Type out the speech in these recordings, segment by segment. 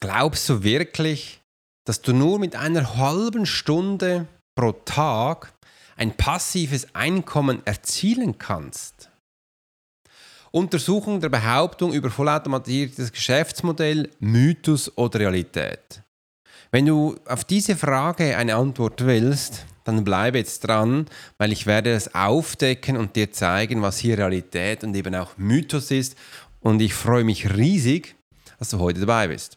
Glaubst du wirklich, dass du nur mit einer halben Stunde pro Tag ein passives Einkommen erzielen kannst? Untersuchung der Behauptung über vollautomatisiertes Geschäftsmodell, Mythos oder Realität. Wenn du auf diese Frage eine Antwort willst, dann bleibe jetzt dran, weil ich werde es aufdecken und dir zeigen, was hier Realität und eben auch Mythos ist. Und ich freue mich riesig, dass du heute dabei bist.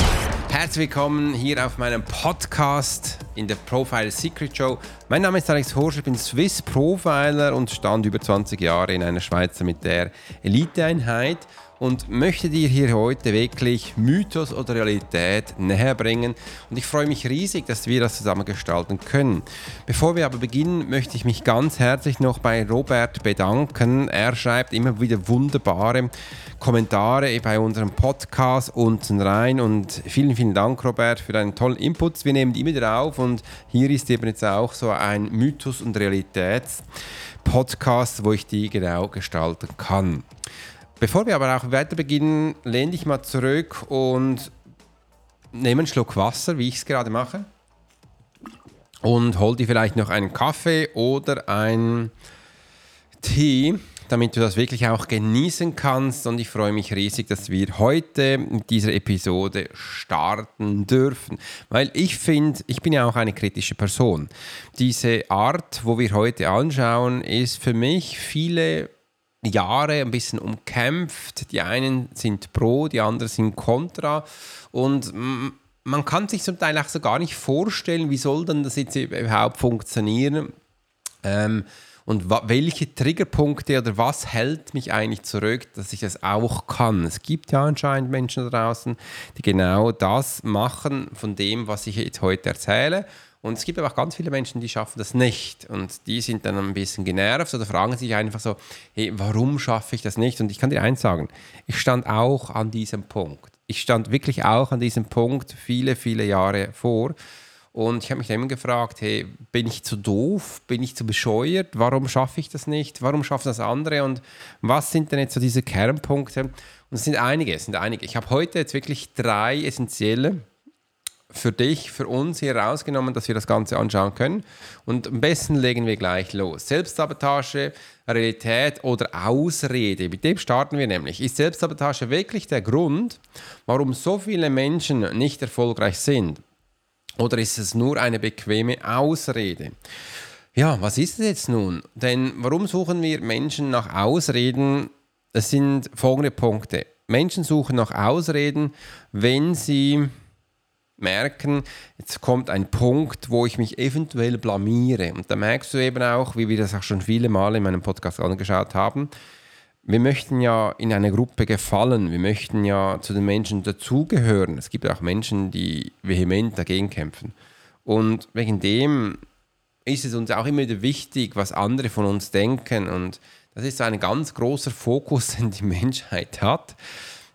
Herzlich willkommen hier auf meinem Podcast in der Profile Secret Show. Mein Name ist Alex Horsch, ich bin Swiss Profiler und stand über 20 Jahre in einer Schweizer mit der Eliteeinheit und möchte dir hier heute wirklich Mythos oder Realität näher bringen. Und ich freue mich riesig, dass wir das zusammen gestalten können. Bevor wir aber beginnen, möchte ich mich ganz herzlich noch bei Robert bedanken. Er schreibt immer wieder wunderbare Kommentare bei unserem Podcast unten rein. Und vielen, vielen Dank, Robert, für deinen tollen Input. Wir nehmen die immer wieder auf und hier ist eben jetzt auch so ein Mythos- und Realitäts-Podcast, wo ich die genau gestalten kann. Bevor wir aber auch weiter beginnen, lehn dich mal zurück und nehme einen Schluck Wasser, wie ich es gerade mache. Und hol dir vielleicht noch einen Kaffee oder einen Tee, damit du das wirklich auch genießen kannst. Und ich freue mich riesig, dass wir heute mit dieser Episode starten dürfen. Weil ich finde, ich bin ja auch eine kritische Person. Diese Art, wo wir heute anschauen, ist für mich viele Jahre ein bisschen umkämpft. Die einen sind pro, die anderen sind kontra. Und man kann sich zum Teil auch so gar nicht vorstellen, wie soll denn das jetzt überhaupt funktionieren. Ähm, und welche Triggerpunkte oder was hält mich eigentlich zurück, dass ich das auch kann? Es gibt ja anscheinend Menschen draußen, die genau das machen von dem, was ich jetzt heute erzähle. Und es gibt aber auch ganz viele Menschen, die schaffen das nicht. Und die sind dann ein bisschen genervt oder fragen sich einfach so, hey, warum schaffe ich das nicht? Und ich kann dir eins sagen, ich stand auch an diesem Punkt. Ich stand wirklich auch an diesem Punkt viele, viele Jahre vor. Und ich habe mich dann immer gefragt, hey, bin ich zu doof? Bin ich zu bescheuert? Warum schaffe ich das nicht? Warum schaffen das andere? Und was sind denn jetzt so diese Kernpunkte? Und es sind einige, es sind einige. Ich habe heute jetzt wirklich drei essentielle für dich, für uns hier rausgenommen, dass wir das Ganze anschauen können. Und am besten legen wir gleich los. Selbstsabotage, Realität oder Ausrede. Mit dem starten wir nämlich. Ist Selbstsabotage wirklich der Grund, warum so viele Menschen nicht erfolgreich sind? Oder ist es nur eine bequeme Ausrede? Ja, was ist es jetzt nun? Denn warum suchen wir Menschen nach Ausreden? Es sind folgende Punkte. Menschen suchen nach Ausreden, wenn sie merken, jetzt kommt ein Punkt, wo ich mich eventuell blamiere. Und da merkst du eben auch, wie wir das auch schon viele Male in meinem Podcast angeschaut haben, wir möchten ja in eine Gruppe gefallen, wir möchten ja zu den Menschen dazugehören. Es gibt auch Menschen, die vehement dagegen kämpfen. Und wegen dem ist es uns auch immer wieder wichtig, was andere von uns denken. Und das ist so ein ganz großer Fokus, den die Menschheit hat.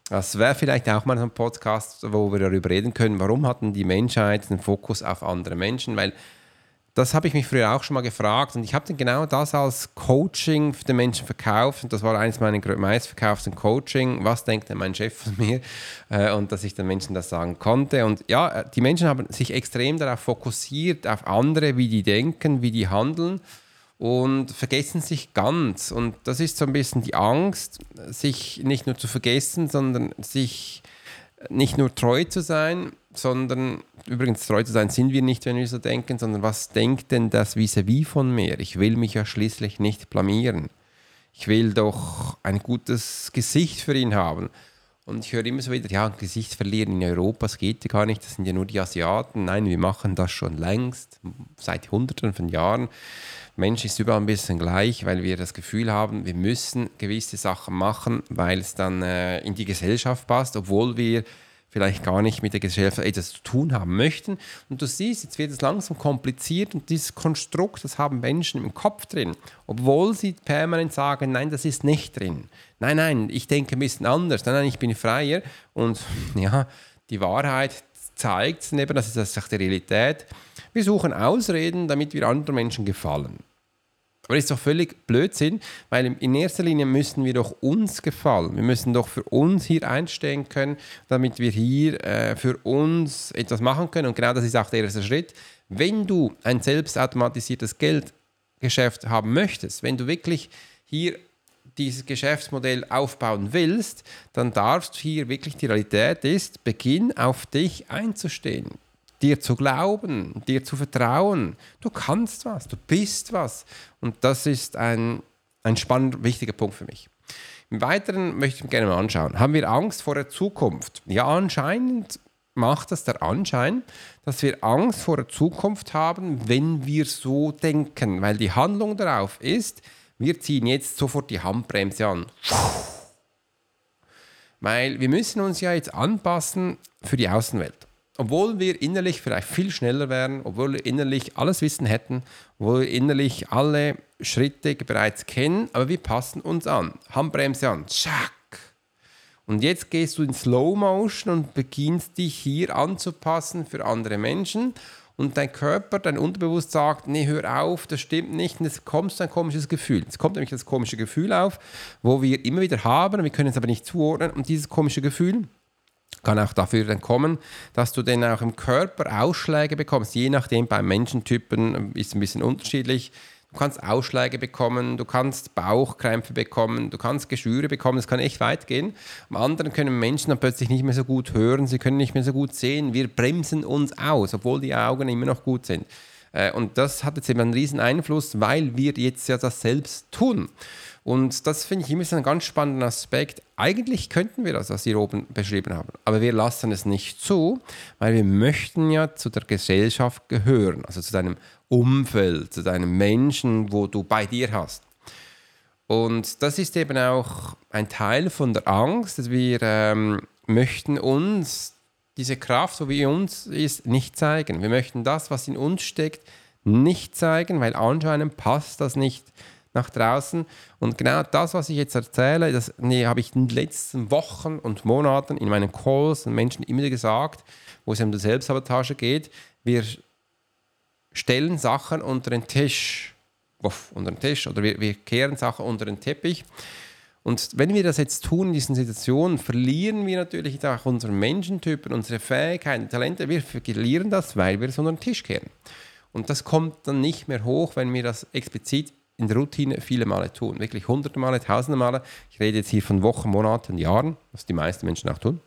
Das wäre vielleicht auch mal ein Podcast, wo wir darüber reden können, warum hatten die Menschheit den Fokus auf andere Menschen? Weil das habe ich mich früher auch schon mal gefragt und ich habe dann genau das als Coaching für den Menschen verkauft und das war eines meiner meistverkauften Coaching. Was denkt denn mein Chef von mir? Äh, und dass ich den Menschen das sagen konnte. Und ja, die Menschen haben sich extrem darauf fokussiert, auf andere, wie die denken, wie die handeln und vergessen sich ganz. Und das ist so ein bisschen die Angst, sich nicht nur zu vergessen, sondern sich nicht nur treu zu sein, sondern übrigens treu zu sein sind wir nicht, wenn wir so denken, sondern was denkt denn das vis-à-vis -vis von mir? Ich will mich ja schließlich nicht blamieren. Ich will doch ein gutes Gesicht für ihn haben. Und ich höre immer so wieder, ja, ein Gesicht verlieren in Europa, das geht ja gar nicht, das sind ja nur die Asiaten. Nein, wir machen das schon längst, seit Hunderten von Jahren. Mensch ist überall ein bisschen gleich, weil wir das Gefühl haben, wir müssen gewisse Sachen machen, weil es dann äh, in die Gesellschaft passt, obwohl wir vielleicht gar nicht mit der Gesellschaft etwas zu tun haben möchten. Und du siehst, jetzt wird es langsam kompliziert und dieses Konstrukt, das haben Menschen im Kopf drin, obwohl sie permanent sagen, nein, das ist nicht drin. Nein, nein, ich denke ein bisschen anders. Nein, nein, ich bin freier. Und ja, die Wahrheit zeigt eben, das ist das die Realität. Wir suchen Ausreden, damit wir anderen Menschen gefallen. Aber das ist doch völlig Blödsinn, weil in erster Linie müssen wir doch uns gefallen. Wir müssen doch für uns hier einstehen können, damit wir hier äh, für uns etwas machen können. Und genau das ist auch der erste Schritt. Wenn du ein selbstautomatisiertes Geldgeschäft haben möchtest, wenn du wirklich hier dieses Geschäftsmodell aufbauen willst, dann darfst du hier wirklich die Realität ist, beginn auf dich einzustehen dir zu glauben, dir zu vertrauen. Du kannst was, du bist was. Und das ist ein, ein spannender, wichtiger Punkt für mich. Im Weiteren möchte ich mir gerne mal anschauen. Haben wir Angst vor der Zukunft? Ja, anscheinend macht das der Anschein, dass wir Angst vor der Zukunft haben, wenn wir so denken. Weil die Handlung darauf ist, wir ziehen jetzt sofort die Handbremse an. Weil wir müssen uns ja jetzt anpassen für die Außenwelt obwohl wir innerlich vielleicht viel schneller wären, obwohl wir innerlich alles Wissen hätten, obwohl wir innerlich alle Schritte bereits kennen, aber wir passen uns an. Handbremse an. Tschack. Und jetzt gehst du in Slow Motion und beginnst dich hier anzupassen für andere Menschen. Und dein Körper, dein Unterbewusst sagt, nee, hör auf, das stimmt nicht. Und es kommt ein komisches Gefühl. Es kommt nämlich das komische Gefühl auf, wo wir immer wieder haben, wir können es aber nicht zuordnen. Und dieses komische Gefühl, kann auch dafür dann kommen, dass du dann auch im Körper Ausschläge bekommst, je nachdem beim Menschentypen ist es ein bisschen unterschiedlich. Du kannst Ausschläge bekommen, du kannst Bauchkrämpfe bekommen, du kannst Geschwüre bekommen, es kann echt weit gehen. Am anderen können Menschen dann plötzlich nicht mehr so gut hören, sie können nicht mehr so gut sehen. Wir bremsen uns aus, obwohl die Augen immer noch gut sind. Äh, und das hat jetzt eben einen riesen Einfluss, weil wir jetzt ja das selbst tun. Und das finde ich immer so einen ganz spannenden Aspekt. Eigentlich könnten wir das, was Sie oben beschrieben haben, aber wir lassen es nicht zu, weil wir möchten ja zu der Gesellschaft gehören, also zu deinem Umfeld, zu deinem Menschen, wo du bei dir hast. Und das ist eben auch ein Teil von der Angst, dass wir ähm, möchten uns diese Kraft, so wie uns ist, nicht zeigen. Wir möchten das, was in uns steckt, nicht zeigen, weil anscheinend passt das nicht nach draußen. Und genau das, was ich jetzt erzähle, das nee, habe ich in den letzten Wochen und Monaten in meinen Calls und Menschen immer gesagt, wo es um die Selbstsabotage geht. Wir stellen Sachen unter den Tisch, uff, unter den Tisch oder wir, wir kehren Sachen unter den Teppich. Und wenn wir das jetzt tun in diesen Situationen, verlieren wir natürlich auch unseren Menschentypen, unsere Fähigkeiten, Talente. Wir verlieren das, weil wir es unter den Tisch kehren. Und das kommt dann nicht mehr hoch, wenn wir das explizit in der Routine viele Male tun. Wirklich hunderte Male, tausende Male. Ich rede jetzt hier von Wochen, Monaten, Jahren, was die meisten Menschen auch tun,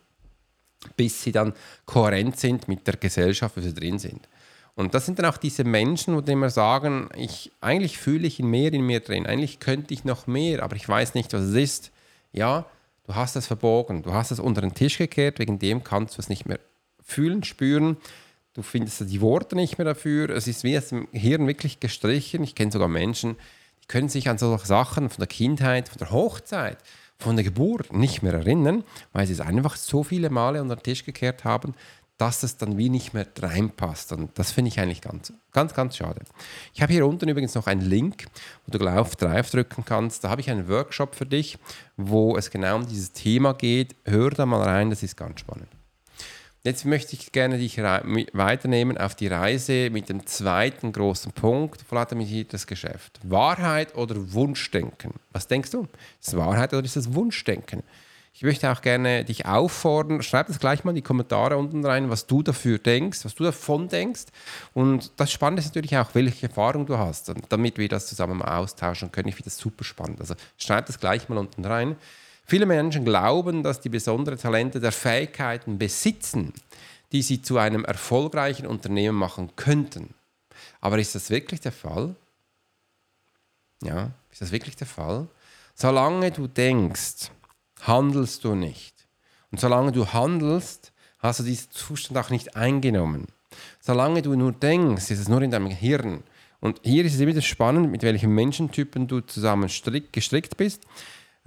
bis sie dann kohärent sind mit der Gesellschaft, wo sie drin sind. Und das sind dann auch diese Menschen, die immer sagen, ich, eigentlich fühle ich mehr in mir drin, eigentlich könnte ich noch mehr, aber ich weiß nicht, was es ist. Ja, du hast es verbogen, du hast es unter den Tisch gekehrt, wegen dem kannst du es nicht mehr fühlen, spüren. Du findest die Worte nicht mehr dafür. Es ist wie aus dem Hirn wirklich gestrichen. Ich kenne sogar Menschen, können sich an solche Sachen von der Kindheit, von der Hochzeit, von der Geburt nicht mehr erinnern, weil sie es einfach so viele Male unter den Tisch gekehrt haben, dass es dann wie nicht mehr reinpasst. Und das finde ich eigentlich ganz, ganz, ganz schade. Ich habe hier unten übrigens noch einen Link, wo du auf Drive drücken kannst. Da habe ich einen Workshop für dich, wo es genau um dieses Thema geht. Hör da mal rein, das ist ganz spannend. Jetzt möchte ich gerne dich weiternehmen auf die Reise mit dem zweiten großen Punkt das Geschäft. Wahrheit oder Wunschdenken? Was denkst du? Ist es Wahrheit oder ist es Wunschdenken? Ich möchte auch gerne dich auffordern, schreib das gleich mal in die Kommentare unten rein, was du dafür denkst, was du davon denkst. Und das Spannende ist natürlich auch, welche Erfahrung du hast. Damit wir das zusammen mal austauschen können, ich finde das super spannend. Also schreib das gleich mal unten rein. Viele Menschen glauben, dass die besonderen Talente der Fähigkeiten besitzen, die sie zu einem erfolgreichen Unternehmen machen könnten. Aber ist das wirklich der Fall? Ja, ist das wirklich der Fall? Solange du denkst, handelst du nicht. Und solange du handelst, hast du diesen Zustand auch nicht eingenommen. Solange du nur denkst, ist es nur in deinem Hirn. Und hier ist es immer spannend, mit welchen Menschentypen du zusammen gestrickt bist.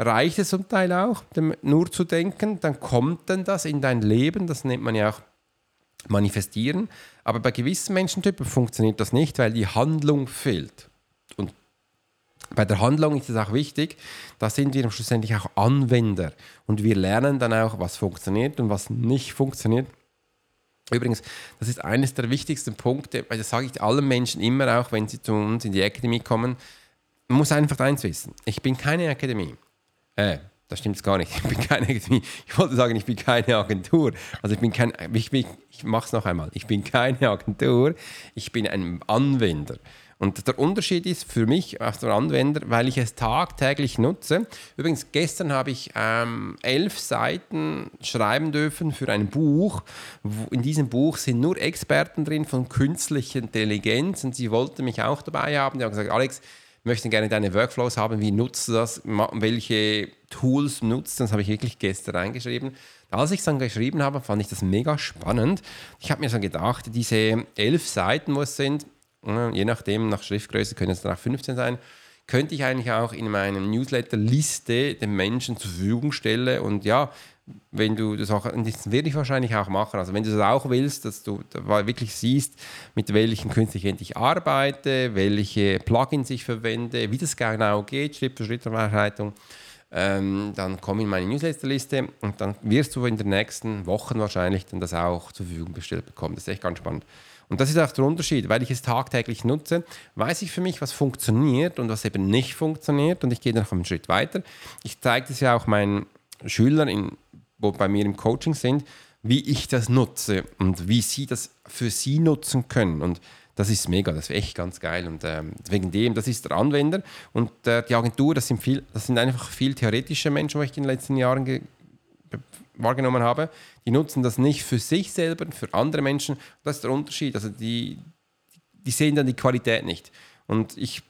Reicht es zum Teil auch, nur zu denken, dann kommt dann das in dein Leben, das nennt man ja auch manifestieren. Aber bei gewissen Menschentypen funktioniert das nicht, weil die Handlung fehlt. Und bei der Handlung ist es auch wichtig, da sind wir schlussendlich auch Anwender und wir lernen dann auch, was funktioniert und was nicht funktioniert. Übrigens, das ist eines der wichtigsten Punkte, weil das sage ich allen Menschen immer auch, wenn sie zu uns in die Akademie kommen. Man muss einfach eins wissen: Ich bin keine Akademie. Äh, das stimmt gar nicht. Ich bin keine. Ich wollte sagen, ich bin keine Agentur. Also ich bin kein, ich, ich, ich mache es noch einmal. Ich bin keine Agentur. Ich bin ein Anwender. Und der Unterschied ist für mich als der Anwender, weil ich es tagtäglich nutze. Übrigens, gestern habe ich ähm, elf Seiten schreiben dürfen für ein Buch. In diesem Buch sind nur Experten drin von künstlicher Intelligenz und sie wollten mich auch dabei haben. Die haben gesagt, Alex, möchten gerne deine Workflows haben. Wie nutzt du das? Welche Tools nutzt du? Das habe ich wirklich gestern reingeschrieben. Als ich es dann geschrieben habe, fand ich das mega spannend. Ich habe mir so gedacht, diese elf Seiten, wo es sind, je nachdem, nach Schriftgröße können es dann auch 15 sein, könnte ich eigentlich auch in meinem Newsletter Liste den Menschen zur Verfügung stellen und ja, wenn du das auch, das werde ich wahrscheinlich auch machen, also wenn du das auch willst, dass du wirklich siehst, mit welchen künstlichen ich arbeite, welche Plugins ich verwende, wie das genau geht, Schritt für Schritt Anleitung, ähm, dann komm in meine Newsletterliste und dann wirst du in den nächsten Wochen wahrscheinlich dann das auch zur Verfügung gestellt bekommen. Das ist echt ganz spannend. Und das ist auch der Unterschied, weil ich es tagtäglich nutze, weiß ich für mich, was funktioniert und was eben nicht funktioniert und ich gehe dann noch einen Schritt weiter. Ich zeige das ja auch meinen Schülern, in, wo bei mir im Coaching sind, wie ich das nutze und wie sie das für sie nutzen können. Und das ist mega, das ist echt ganz geil. Und ähm, wegen dem, das ist der Anwender. Und äh, die Agentur, das sind, viel, das sind einfach viel theoretische Menschen, die ich in den letzten Jahren wahrgenommen habe, die nutzen das nicht für sich selber, für andere Menschen. Das ist der Unterschied. Also die, die sehen dann die Qualität nicht. Und ich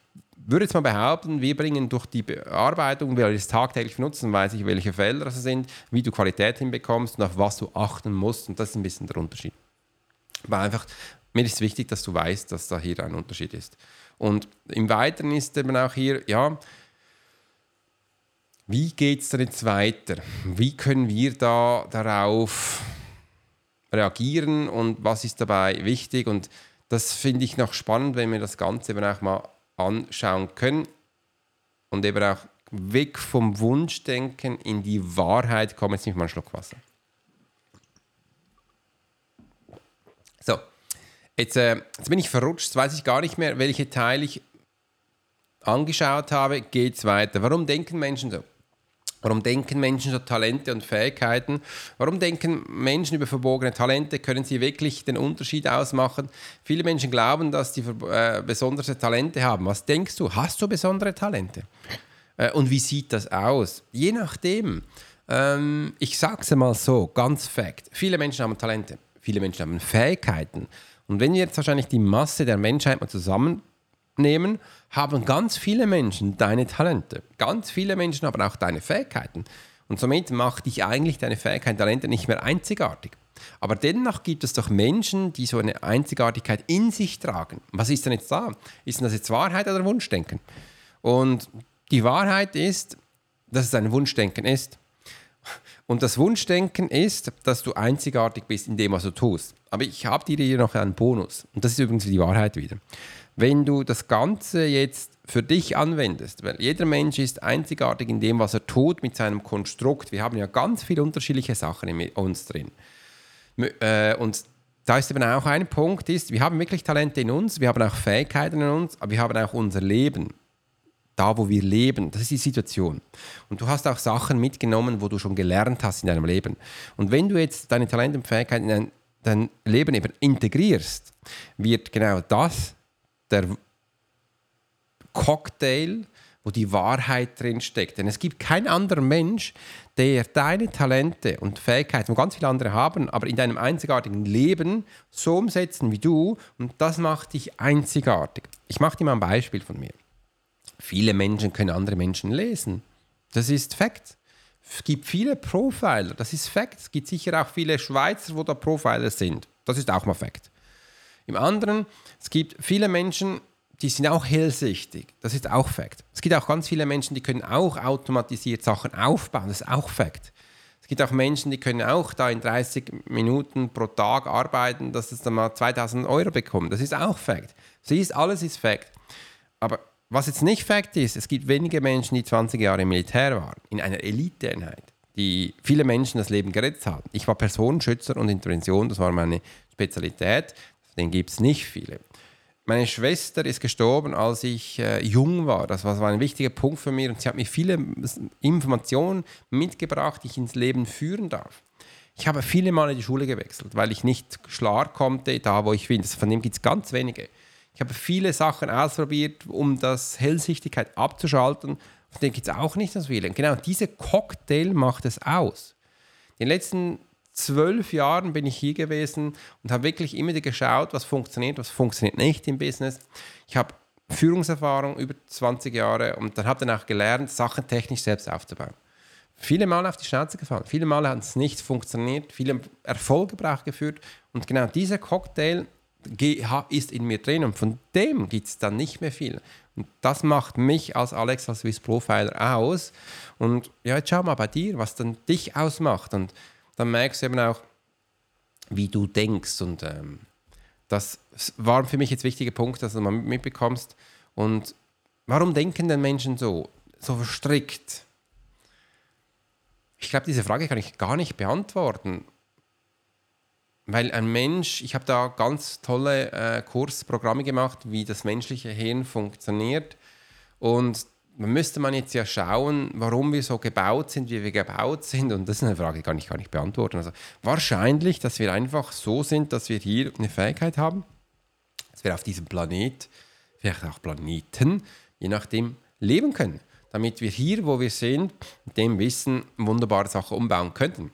würde jetzt mal behaupten, wir bringen durch die Bearbeitung, weil wir es tagtäglich nutzen, weiß ich, welche Felder es sind, wie du Qualität hinbekommst und auf was du achten musst. Und das ist ein bisschen der Unterschied. Aber einfach, mir ist wichtig, dass du weißt, dass da hier ein Unterschied ist. Und im Weiteren ist eben auch hier, ja, wie geht es denn jetzt weiter? Wie können wir da darauf reagieren und was ist dabei wichtig? Und das finde ich noch spannend, wenn wir das Ganze eben auch mal anschauen können und eben auch weg vom Wunschdenken in die Wahrheit kommen. Jetzt nicht mal einen Schluck Wasser. So, jetzt, äh, jetzt bin ich verrutscht, jetzt weiß ich gar nicht mehr, welche Teile ich angeschaut habe. Geht es weiter? Warum denken Menschen so? Warum denken Menschen so Talente und Fähigkeiten? Warum denken Menschen über verbogene Talente? Können sie wirklich den Unterschied ausmachen? Viele Menschen glauben, dass sie äh, besondere Talente haben. Was denkst du? Hast du besondere Talente? Äh, und wie sieht das aus? Je nachdem. Ähm, ich sage es mal so, ganz fact. Viele Menschen haben Talente, viele Menschen haben Fähigkeiten. Und wenn wir jetzt wahrscheinlich die Masse der Menschheit mal zusammennehmen, haben ganz viele Menschen deine Talente. Ganz viele Menschen haben auch deine Fähigkeiten. Und somit macht dich eigentlich deine Fähigkeiten, Talente nicht mehr einzigartig. Aber dennoch gibt es doch Menschen, die so eine Einzigartigkeit in sich tragen. Was ist denn jetzt da? Ist das jetzt Wahrheit oder Wunschdenken? Und die Wahrheit ist, dass es ein Wunschdenken ist. Und das Wunschdenken ist, dass du einzigartig bist in dem, was du tust. Aber ich habe dir hier noch einen Bonus. Und das ist übrigens die Wahrheit wieder. Wenn du das Ganze jetzt für dich anwendest, weil jeder Mensch ist einzigartig in dem, was er tut mit seinem Konstrukt. Wir haben ja ganz viele unterschiedliche Sachen in uns drin. Äh, und da ist eben auch ein Punkt, ist, wir haben wirklich Talente in uns, wir haben auch Fähigkeiten in uns, aber wir haben auch unser Leben. Da, wo wir leben, das ist die Situation. Und du hast auch Sachen mitgenommen, wo du schon gelernt hast in deinem Leben. Und wenn du jetzt deine Talente und Fähigkeiten in dein, Leben eben integrierst, wird genau das der Cocktail, wo die Wahrheit drin steckt. Denn es gibt keinen anderen Mensch, der deine Talente und Fähigkeiten, wo ganz viele andere haben, aber in deinem einzigartigen Leben so umsetzen wie du. Und das macht dich einzigartig. Ich mache dir mal ein Beispiel von mir. Viele Menschen können andere Menschen lesen. Das ist Fakt. Es gibt viele Profiler, das ist Fakt. Es gibt sicher auch viele Schweizer, wo da Profiler sind. Das ist auch mal Fakt. Im anderen, es gibt viele Menschen, die sind auch hellsichtig. Das ist auch Fakt. Es gibt auch ganz viele Menschen, die können auch automatisiert Sachen aufbauen. Das ist auch Fakt. Es gibt auch Menschen, die können auch da in 30 Minuten pro Tag arbeiten, dass es dann mal 2000 Euro bekommen. Das ist auch Fakt. Siehst, alles ist Fakt. Aber was jetzt nicht Fakt ist, es gibt wenige Menschen, die 20 Jahre im Militär waren, in einer Eliteeinheit, die viele Menschen das Leben gerettet haben. Ich war Personenschützer und Intervention, das war meine Spezialität. Den gibt es nicht viele. Meine Schwester ist gestorben, als ich äh, jung war. Das war, das war ein wichtiger Punkt für mich und sie hat mir viele Informationen mitgebracht, die ich ins Leben führen darf. Ich habe viele Male die Schule gewechselt, weil ich nicht klar konnte, da wo ich bin. Von dem gibt es ganz wenige. Ich habe viele Sachen ausprobiert, um das Hellsichtigkeit abzuschalten. Von dem gibt es auch nicht das viele. Genau, dieser Cocktail macht es aus. Den letzten zwölf Jahren bin ich hier gewesen und habe wirklich immer geschaut, was funktioniert, was funktioniert nicht im Business. Ich habe Führungserfahrung über 20 Jahre und dann habe dann auch gelernt, Sachen technisch selbst aufzubauen. Viele Male auf die Schnauze gefallen, viele Male hat es nicht funktioniert, viele Erfolge geführt und genau dieser Cocktail ist in mir drin und von dem gibt es dann nicht mehr viel. Und das macht mich als Alex, als Swiss Profiler aus. Und ja, jetzt schau mal bei dir, was dann dich ausmacht. Und dann merkst du eben auch, wie du denkst. Und ähm, das war für mich jetzt wichtiger Punkt, dass du mal mitbekommst. Und warum denken denn Menschen so, so verstrickt? Ich glaube, diese Frage kann ich gar nicht beantworten. Weil ein Mensch, ich habe da ganz tolle äh, Kursprogramme gemacht, wie das menschliche Hirn funktioniert. Und man müsste man jetzt ja schauen, warum wir so gebaut sind, wie wir gebaut sind. Und das ist eine Frage, die kann ich gar nicht beantworten. Also wahrscheinlich, dass wir einfach so sind, dass wir hier eine Fähigkeit haben, dass wir auf diesem Planet, vielleicht auch Planeten, je nachdem, leben können. Damit wir hier, wo wir sind, mit dem Wissen wunderbare Sachen umbauen könnten.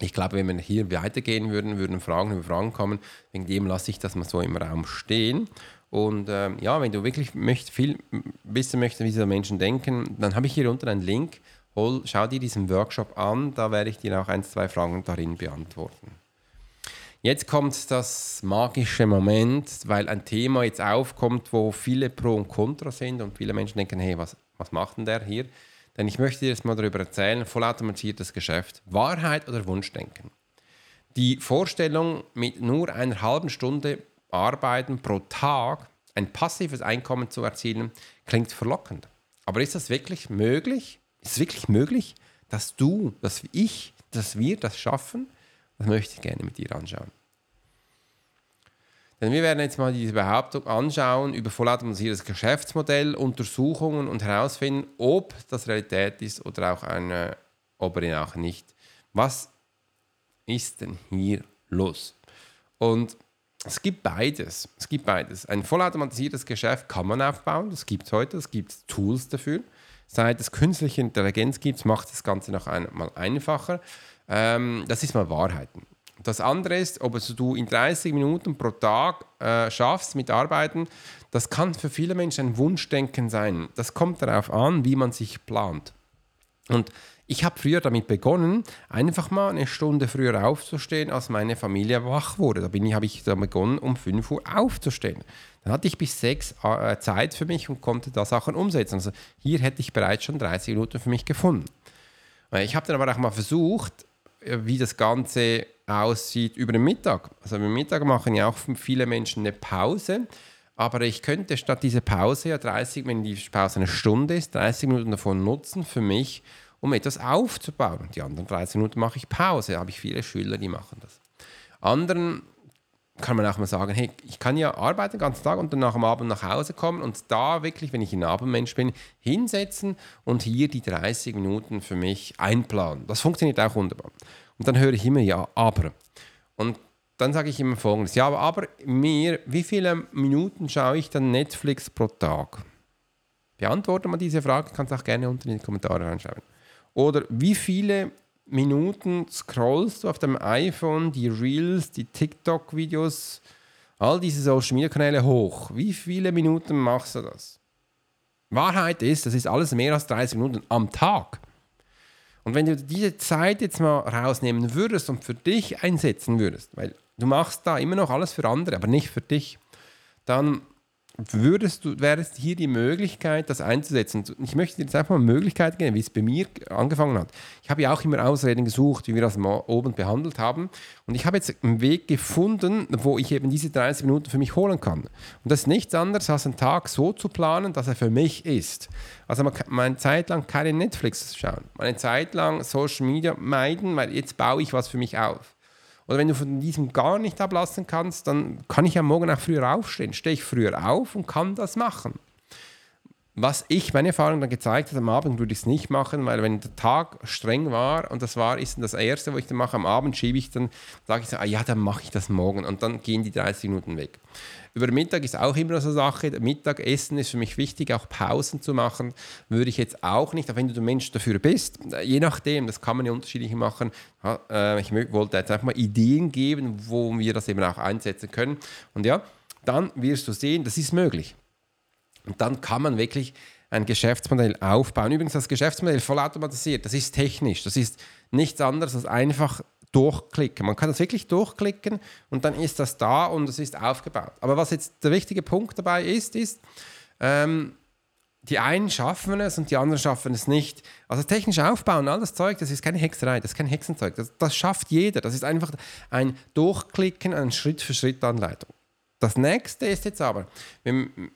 Ich glaube, wenn wir hier weitergehen würden, würden Fragen über Fragen kommen. Wegen dem lasse ich das mal so im Raum stehen. Und ähm, ja, wenn du wirklich möcht, viel wissen möchtest, wie diese Menschen denken, dann habe ich hier unten einen Link. Hol, schau dir diesen Workshop an, da werde ich dir auch ein, zwei Fragen darin beantworten. Jetzt kommt das magische Moment, weil ein Thema jetzt aufkommt, wo viele Pro und Contra sind und viele Menschen denken, hey, was, was macht denn der hier? Denn ich möchte dir jetzt mal darüber erzählen, vollautomatisiertes Geschäft, Wahrheit oder Wunschdenken. Die Vorstellung, mit nur einer halben Stunde Arbeiten pro Tag ein passives Einkommen zu erzielen, klingt verlockend. Aber ist das wirklich möglich? Ist es wirklich möglich, dass du, dass ich, dass wir das schaffen? Das möchte ich gerne mit dir anschauen. Denn wir werden jetzt mal diese Behauptung anschauen über vollautomatisiertes Geschäftsmodell, Untersuchungen und herausfinden, ob das Realität ist oder auch eine, ob auch nicht. Was ist denn hier los? Und es gibt beides. Es gibt beides. Ein vollautomatisiertes Geschäft kann man aufbauen. Das gibt es heute. Es gibt Tools dafür. Seit es künstliche Intelligenz gibt, macht das Ganze noch einmal einfacher. Ähm, das ist mal Wahrheiten. Das andere ist, ob es du in 30 Minuten pro Tag äh, schaffst mit Arbeiten, das kann für viele Menschen ein Wunschdenken sein. Das kommt darauf an, wie man sich plant. Und ich habe früher damit begonnen, einfach mal eine Stunde früher aufzustehen, als meine Familie wach wurde. Da ich, habe ich dann begonnen, um 5 Uhr aufzustehen. Dann hatte ich bis 6 äh, Zeit für mich und konnte da Sachen umsetzen. Also hier hätte ich bereits schon 30 Minuten für mich gefunden. Ich habe dann aber auch mal versucht, äh, wie das Ganze aussieht über den Mittag. Also am Mittag machen ja auch viele Menschen eine Pause. Aber ich könnte statt dieser Pause ja 30, wenn die Pause eine Stunde ist, 30 Minuten davon nutzen für mich, um etwas aufzubauen. Die anderen 13 Minuten mache ich Pause. Da habe ich viele Schüler, die machen das. Anderen kann man auch mal sagen, hey, ich kann ja arbeiten den ganzen Tag und dann nach dem Abend nach Hause kommen und da wirklich, wenn ich ein Abendmensch bin, hinsetzen und hier die 30 Minuten für mich einplanen. Das funktioniert auch wunderbar. Und dann höre ich immer, ja, aber. Und dann sage ich immer folgendes, ja, aber, aber mir, wie viele Minuten schaue ich dann Netflix pro Tag? Beantworte mal diese Frage, kannst auch gerne unten in die Kommentare reinschreiben. Oder wie viele Minuten scrollst du auf dem iPhone die Reels, die TikTok-Videos, all diese Social-Media-Kanäle hoch? Wie viele Minuten machst du das? Wahrheit ist, das ist alles mehr als 30 Minuten am Tag. Und wenn du diese Zeit jetzt mal rausnehmen würdest und für dich einsetzen würdest, weil du machst da immer noch alles für andere, aber nicht für dich, dann würdest du, wäre es hier die Möglichkeit, das einzusetzen. Ich möchte dir jetzt einfach mal Möglichkeiten geben, wie es bei mir angefangen hat. Ich habe ja auch immer Ausreden gesucht, wie wir das mal oben behandelt haben. Und ich habe jetzt einen Weg gefunden, wo ich eben diese 30 Minuten für mich holen kann. Und das ist nichts anderes, als einen Tag so zu planen, dass er für mich ist. Also man kann eine Zeit lang keine Netflix schauen, eine Zeit lang Social Media meiden, weil jetzt baue ich was für mich auf. Oder wenn du von diesem gar nicht ablassen kannst, dann kann ich am Morgen auch früher aufstehen. Stehe ich früher auf und kann das machen. Was ich, meine Erfahrung dann gezeigt hat, am Abend würde ich es nicht machen, weil wenn der Tag streng war und das war, ist das Erste, was ich dann mache, am Abend schiebe ich dann, sage ich so, ah ja, dann mache ich das morgen und dann gehen die 30 Minuten weg. Über Mittag ist auch immer so eine Sache. Mittagessen ist für mich wichtig, auch Pausen zu machen. Würde ich jetzt auch nicht, auch wenn du der Mensch dafür bist. Je nachdem, das kann man ja unterschiedlich machen. Äh, ich wollte jetzt einfach mal Ideen geben, wo wir das eben auch einsetzen können. Und ja, dann wirst du sehen, das ist möglich. Und dann kann man wirklich ein Geschäftsmodell aufbauen. Übrigens, das Geschäftsmodell vollautomatisiert, das ist technisch. Das ist nichts anderes als einfach durchklicken. Man kann das wirklich durchklicken und dann ist das da und es ist aufgebaut. Aber was jetzt der wichtige Punkt dabei ist, ist, ähm, die einen schaffen es und die anderen schaffen es nicht. Also technisch aufbauen, all das Zeug, das ist keine Hexerei, das ist kein Hexenzeug. Das, das schafft jeder. Das ist einfach ein Durchklicken, eine Schritt-für-Schritt-Anleitung. Das nächste ist jetzt aber,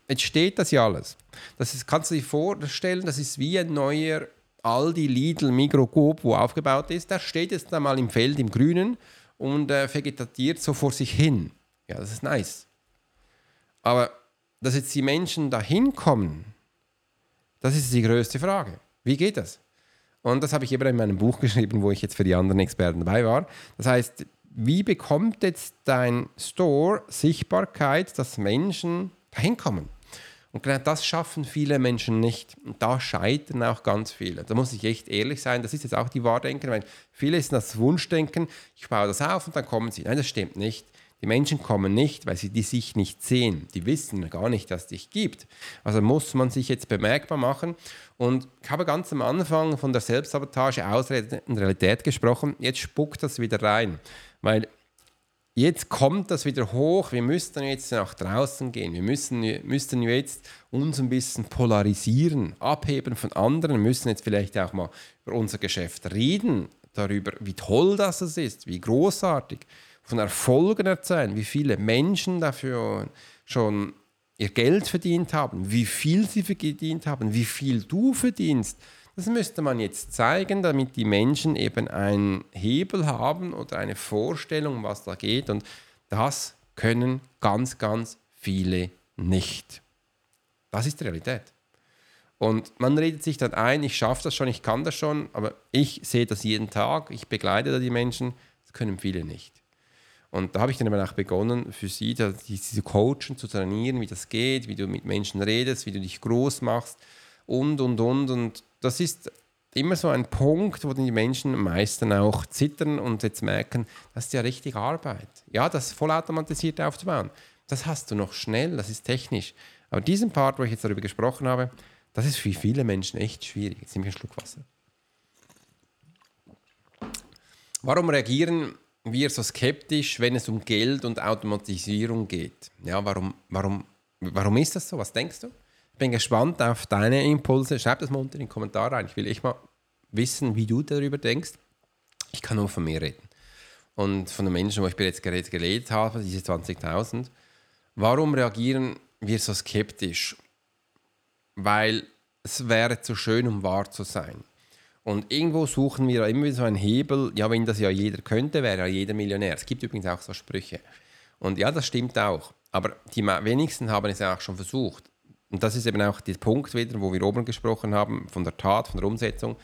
jetzt steht das ja alles. Das ist, kannst du dir vorstellen, das ist wie ein neuer Aldi, Lidl, Migro, Coop, wo aufgebaut ist, der steht jetzt einmal im Feld im Grünen und äh, vegetatiert so vor sich hin. Ja, das ist nice. Aber dass jetzt die Menschen da hinkommen, das ist die größte Frage. Wie geht das? Und das habe ich eben in meinem Buch geschrieben, wo ich jetzt für die anderen Experten dabei war. Das heißt, wie bekommt jetzt dein Store Sichtbarkeit, dass Menschen da hinkommen? Und genau das schaffen viele Menschen nicht. Und da scheitern auch ganz viele. Da muss ich echt ehrlich sein. Das ist jetzt auch die Wahrdenken, weil viele ist das Wunschdenken, ich baue das auf und dann kommen sie. Nein, das stimmt nicht. Die Menschen kommen nicht, weil sie die sich nicht sehen. Die wissen gar nicht, dass es dich gibt. Also muss man sich jetzt bemerkbar machen. Und ich habe ganz am Anfang von der Selbstsabotage Ausrede und Realität gesprochen. Jetzt spuckt das wieder rein. Weil jetzt kommt das wieder hoch, wir müssten jetzt nach draußen gehen, wir müssen, müssten jetzt uns ein bisschen polarisieren, abheben von anderen, wir müssen jetzt vielleicht auch mal über unser Geschäft reden, darüber, wie toll das ist, wie großartig, von Erfolgen erzählen, wie viele Menschen dafür schon ihr Geld verdient haben, wie viel sie verdient haben, wie viel du verdienst. Das müsste man jetzt zeigen, damit die Menschen eben einen Hebel haben oder eine Vorstellung, was da geht. Und das können ganz, ganz viele nicht. Das ist die Realität. Und man redet sich dann ein, ich schaffe das schon, ich kann das schon, aber ich sehe das jeden Tag, ich begleite da die Menschen, das können viele nicht. Und da habe ich dann eben auch begonnen, für sie diese Coachen zu trainieren, wie das geht, wie du mit Menschen redest, wie du dich groß machst und, und, und. Und das ist immer so ein Punkt, wo die Menschen meistens auch zittern und jetzt merken, das ist ja richtig Arbeit. Ja, das vollautomatisiert aufzubauen, das hast du noch schnell, das ist technisch. Aber diesen Part, wo ich jetzt darüber gesprochen habe, das ist für viele Menschen echt schwierig. Jetzt nehme ich einen Schluck Wasser. Warum reagieren wir so skeptisch, wenn es um Geld und Automatisierung geht? Ja, warum, warum, warum ist das so? Was denkst du? Bin gespannt auf deine Impulse. Schreib das mal unter in den Kommentar rein. Ich will echt mal wissen, wie du darüber denkst. Ich kann nur von mir reden. Und von den Menschen, wo ich jetzt gerade geredet habe, diese 20.000. Warum reagieren wir so skeptisch? Weil es wäre zu schön, um wahr zu sein. Und irgendwo suchen wir immer so einen Hebel. Ja, wenn das ja jeder könnte, wäre ja jeder Millionär. Es gibt übrigens auch so Sprüche. Und ja, das stimmt auch. Aber die wenigsten haben es ja auch schon versucht. Und das ist eben auch der Punkt wieder, wo wir oben gesprochen haben, von der Tat, von der Umsetzung.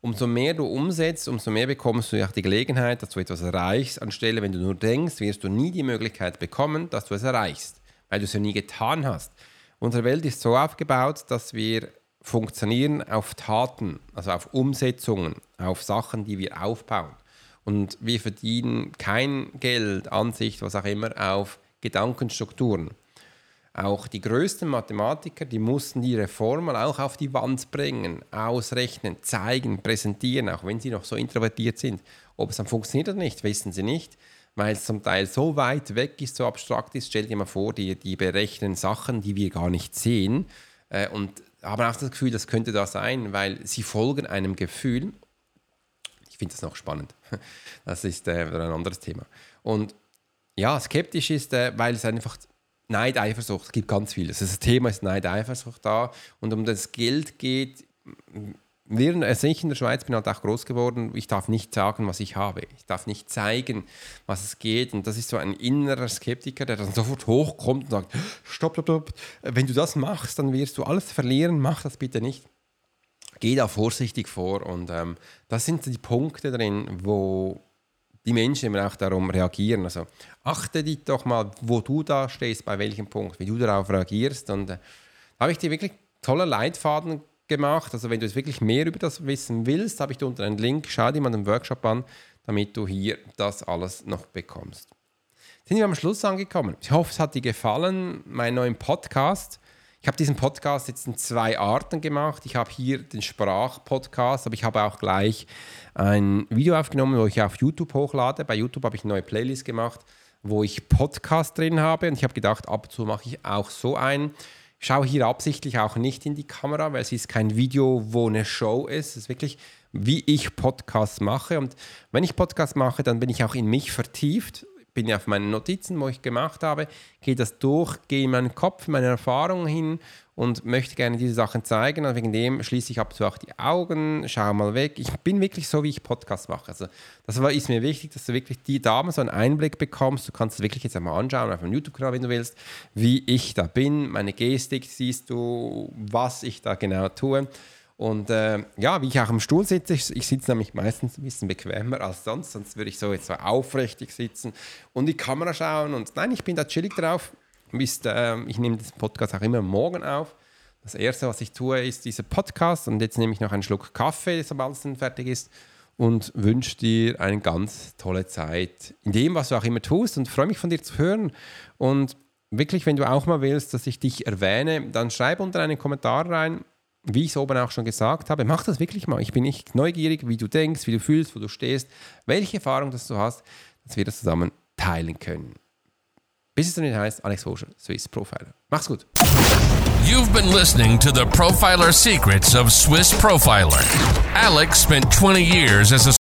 Umso mehr du umsetzt, umso mehr bekommst du auch die Gelegenheit, dass du etwas erreichst, anstelle, wenn du nur denkst, wirst du nie die Möglichkeit bekommen, dass du es erreichst, weil du es ja nie getan hast. Unsere Welt ist so aufgebaut, dass wir funktionieren auf Taten, also auf Umsetzungen, auf Sachen, die wir aufbauen. Und wir verdienen kein Geld, Ansicht, was auch immer, auf Gedankenstrukturen. Auch die größten Mathematiker, die mussten ihre Formel auch auf die Wand bringen, ausrechnen, zeigen, präsentieren, auch wenn sie noch so introvertiert sind. Ob es dann funktioniert oder nicht, wissen sie nicht, weil es zum Teil so weit weg ist, so abstrakt ist. Stell dir mal vor, die, die berechnen Sachen, die wir gar nicht sehen äh, und haben auch das Gefühl, das könnte da sein, weil sie folgen einem Gefühl. Ich finde das noch spannend. Das ist äh, ein anderes Thema. Und ja, skeptisch ist, äh, weil es einfach Neid, Eifersucht, es gibt ganz vieles. Also das Thema ist Neid, Eifersucht da und um das Geld geht, wir, also ich in der Schweiz bin halt auch groß geworden, ich darf nicht sagen, was ich habe. Ich darf nicht zeigen, was es geht. Und das ist so ein innerer Skeptiker, der dann sofort hochkommt und sagt, stopp, stopp, stopp, wenn du das machst, dann wirst du alles verlieren, mach das bitte nicht. Geh da vorsichtig vor. Und ähm, das sind die Punkte drin, wo die Menschen immer auch darum reagieren. Also achte dich doch mal, wo du da stehst, bei welchem Punkt, wie du darauf reagierst. Und äh, da habe ich dir wirklich tolle Leitfaden gemacht. Also wenn du jetzt wirklich mehr über das wissen willst, habe ich dir unten einen Link. Schau dir mal den Workshop an, damit du hier das alles noch bekommst. Sind wir am Schluss angekommen. Ich hoffe, es hat dir gefallen, mein neuer Podcast. Ich habe diesen Podcast jetzt in zwei Arten gemacht. Ich habe hier den Sprachpodcast, aber ich habe auch gleich ein Video aufgenommen, wo ich auf YouTube hochlade. Bei YouTube habe ich eine neue Playlist gemacht, wo ich Podcast drin habe. Und ich habe gedacht, ab und zu mache ich auch so einen. Ich schaue hier absichtlich auch nicht in die Kamera, weil es ist kein Video, wo eine Show ist. Es ist wirklich, wie ich Podcasts mache. Und wenn ich Podcasts mache, dann bin ich auch in mich vertieft bin ja auf meinen Notizen, wo ich gemacht habe, gehe das durch, gehe in meinen Kopf, meine Erfahrungen hin und möchte gerne diese Sachen zeigen. Und wegen dem schließe ich ab und zu auch die Augen, schaue mal weg. Ich bin wirklich so, wie ich Podcast mache. Also das war, ist mir wichtig, dass du wirklich die Dame so einen Einblick bekommst. Du kannst es wirklich jetzt einmal anschauen auf meinem YouTube-Kanal, wenn du willst, wie ich da bin. Meine Gestik siehst du, was ich da genau tue. Und äh, ja, wie ich auch im Stuhl sitze, ich, ich sitze nämlich meistens ein bisschen bequemer als sonst, sonst würde ich so jetzt so aufrichtig sitzen und die Kamera schauen. Und nein, ich bin da chillig drauf. Ist, äh, ich nehme diesen Podcast auch immer morgen auf. Das erste, was ich tue, ist dieser Podcast. Und jetzt nehme ich noch einen Schluck Kaffee, sobald es dann fertig ist. Und wünsche dir eine ganz tolle Zeit in dem, was du auch immer tust. Und freue mich von dir zu hören. Und wirklich, wenn du auch mal willst, dass ich dich erwähne, dann schreib unter einen Kommentar rein wie ich es oben auch schon gesagt habe, mach das wirklich mal. Ich bin nicht neugierig, wie du denkst, wie du fühlst, wo du stehst, welche Erfahrung das du hast, dass wir das zusammen teilen können. Bis es dann heißt, Alex Hoscher, Swiss Profiler. Mach's gut. You've been listening to the Profiler Secrets of Swiss Profiler. Alex spent 20 years as a